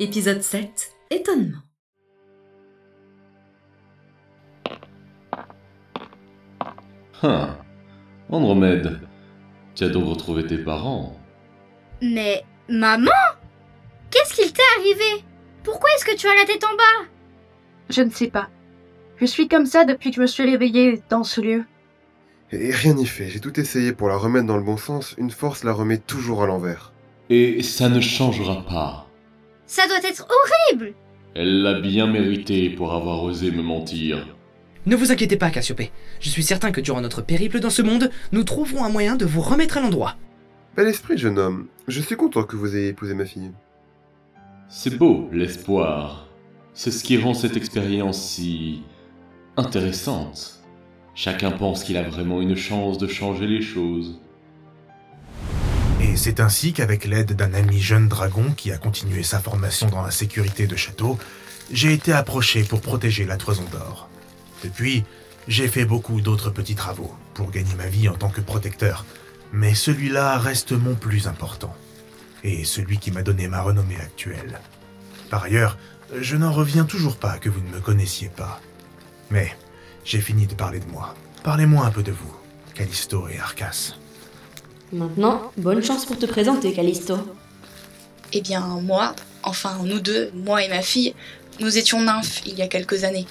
Épisode 7 Étonnement. Hein. Andromède, tu as donc retrouvé tes parents Mais maman Qu'est-ce qu'il t'est arrivé? Pourquoi est-ce que tu as la tête en bas? Je ne sais pas. Je suis comme ça depuis que je me suis réveillée dans ce lieu. Et rien n'y fait, j'ai tout essayé pour la remettre dans le bon sens, une force la remet toujours à l'envers. Et ça ne changera pas. Ça doit être horrible Elle l'a bien mérité pour avoir osé me mentir. Ne vous inquiétez pas, Cassiopée. Je suis certain que durant notre périple dans ce monde, nous trouverons un moyen de vous remettre à l'endroit. Bel esprit, jeune homme. Je suis content que vous ayez épousé ma fille. C'est beau, l'espoir. C'est ce qui rend cette expérience si intéressante. Chacun pense qu'il a vraiment une chance de changer les choses. Et c'est ainsi qu'avec l'aide d'un ami jeune dragon qui a continué sa formation dans la sécurité de château, j'ai été approché pour protéger la toison d'or. Depuis, j'ai fait beaucoup d'autres petits travaux pour gagner ma vie en tant que protecteur, mais celui-là reste mon plus important, et celui qui m'a donné ma renommée actuelle. Par ailleurs, je n'en reviens toujours pas que vous ne me connaissiez pas. Mais j'ai fini de parler de moi. Parlez-moi un peu de vous, Callisto et Arcas. Maintenant, bonne chance pour te présenter, Callisto. Eh bien, moi, enfin nous deux, moi et ma fille, nous étions nymphes il y a quelques années.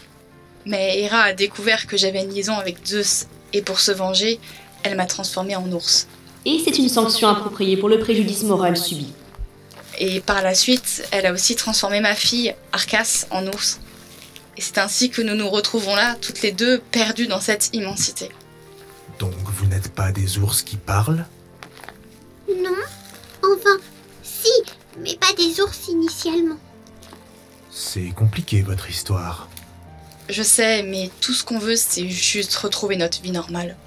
Mais Hera a découvert que j'avais une liaison avec Zeus, et pour se venger, elle m'a transformée en ours. Et c'est une sanction appropriée pour le préjudice moral subi. Et par la suite, elle a aussi transformé ma fille, Arcas, en ours. Et c'est ainsi que nous nous retrouvons là, toutes les deux, perdues dans cette immensité. Donc vous n'êtes pas des ours qui parlent? Non Enfin, si, mais pas des ours initialement. C'est compliqué votre histoire. Je sais, mais tout ce qu'on veut, c'est juste retrouver notre vie normale.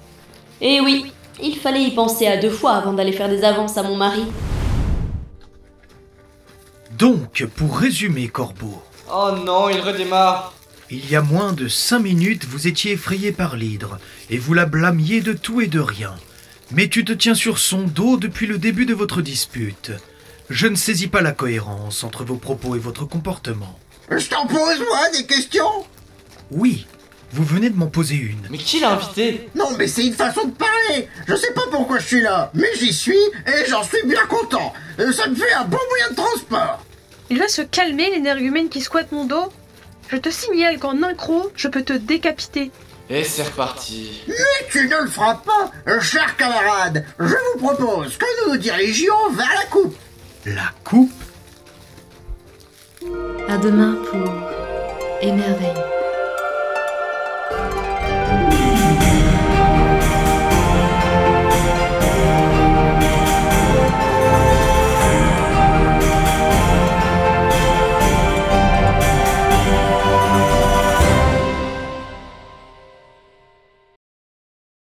Eh oui, il fallait y penser à deux fois avant d'aller faire des avances à mon mari. Donc, pour résumer, Corbeau, Oh non, il redémarre. il y a moins de cinq minutes, vous étiez effrayé par l'hydre, et vous la blâmiez de tout et de rien. Mais tu te tiens sur son dos depuis le début de votre dispute. Je ne saisis pas la cohérence entre vos propos et votre comportement. Je t'en pose, moi, des questions? Oui, vous venez de m'en poser une. Mais qui l'a invité Non, mais c'est une façon de parler Je sais pas pourquoi je suis là, mais j'y suis, et j'en suis bien content Euh, Ça me fait un bon moyen de transport Il va se calmer, l'énergumène qui squatte mon dos Je te signale qu'en un croc, je peux te décapiter. Et c'est reparti. Mais tu ne le feras pas, cher camarade Je vous propose que nous nous dirigions vers la coupe La coupe? À demain pour Émerveille.